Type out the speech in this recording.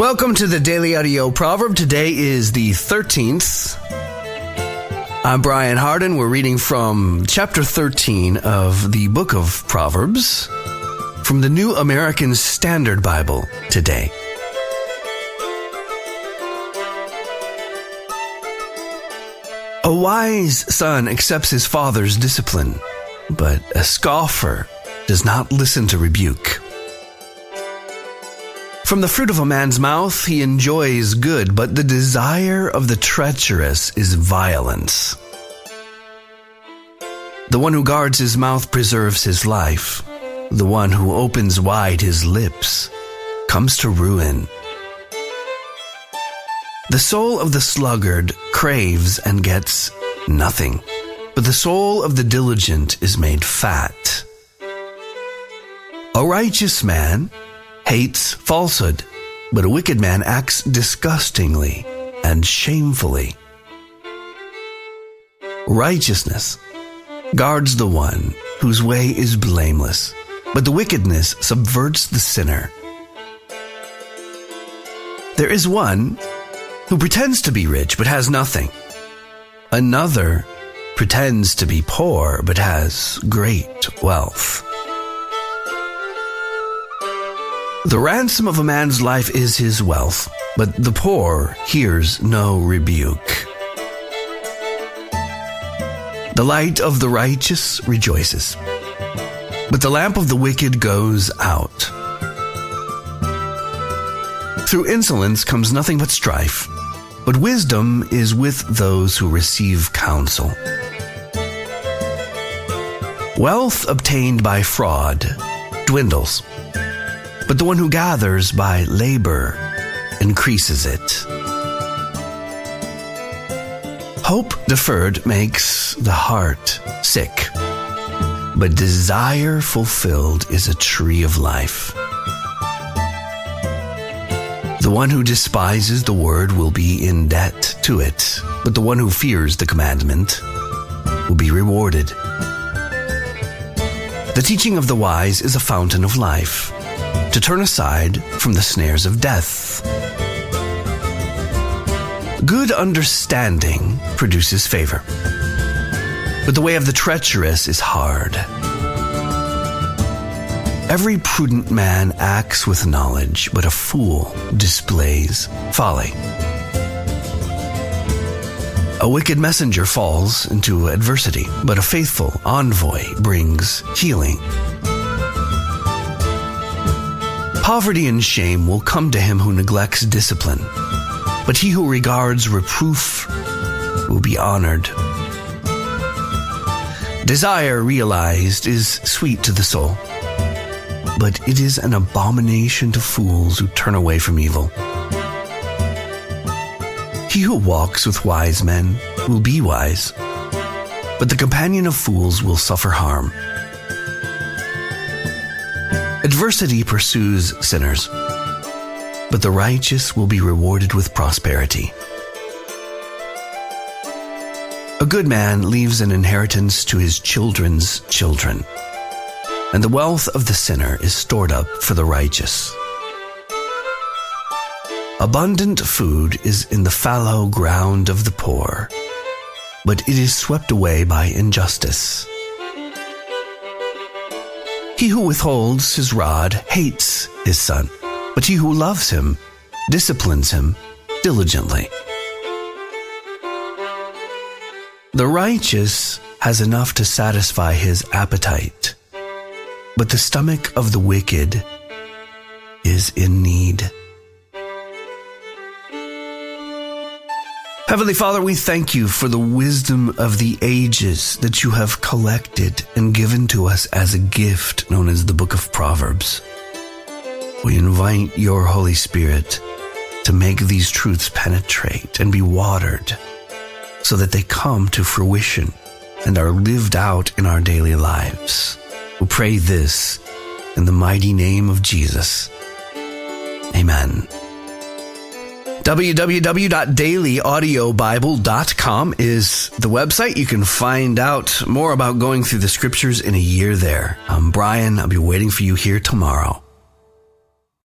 Welcome to the Daily Audio Proverb. Today is the 13th. I'm Brian Hardin. We're reading from chapter 13 of the book of Proverbs from the New American Standard Bible today. A wise son accepts his father's discipline, but a scoffer does not listen to rebuke. From the fruit of a man's mouth he enjoys good, but the desire of the treacherous is violence. The one who guards his mouth preserves his life. The one who opens wide his lips comes to ruin. The soul of the sluggard craves and gets nothing, but the soul of the diligent is made fat. A righteous man hates falsehood, but a wicked man acts disgustingly and shamefully. Righteousness guards the one whose way is blameless, but the wickedness subverts the sinner. There is one who pretends to be rich but has nothing. Another pretends to be poor but has great wealth. The ransom of a man's life is his wealth, but the poor hears no rebuke. The light of the righteous rejoices, but the lamp of the wicked goes out. Through insolence comes nothing but strife, but wisdom is with those who receive counsel. Wealth obtained by fraud dwindles but the one who gathers by labor increases it. Hope deferred makes the heart sick, but desire fulfilled is a tree of life. The one who despises the word will be in debt to it, but the one who fears the commandment will be rewarded. The teaching of the wise is a fountain of life to turn aside from the snares of death. Good understanding produces favor, but the way of the treacherous is hard. Every prudent man acts with knowledge, but a fool displays folly. A wicked messenger falls into adversity, but a faithful envoy brings healing. Poverty and shame will come to him who neglects discipline, but he who regards reproof will be honored. Desire realized is sweet to the soul, but it is an abomination to fools who turn away from evil. He who walks with wise men will be wise, but the companion of fools will suffer harm. Adversity pursues sinners, but the righteous will be rewarded with prosperity. A good man leaves an inheritance to his children's children, and the wealth of the sinner is stored up for the righteous. Abundant food is in the fallow ground of the poor, but it is swept away by injustice. He who withholds his rod hates his son, but he who loves him disciplines him diligently. The righteous has enough to satisfy his appetite, but the stomach of the wicked is in need. Heavenly Father, we thank you for the wisdom of the ages that you have collected and given to us as a gift known as the Book of Proverbs. We invite your Holy Spirit to make these truths penetrate and be watered so that they come to fruition and are lived out in our daily lives. We pray this in the mighty name of Jesus. Amen www.dailyaudiobible.com is the website. You can find out more about going through the scriptures in a year there. I'm Brian. I'll be waiting for you here tomorrow.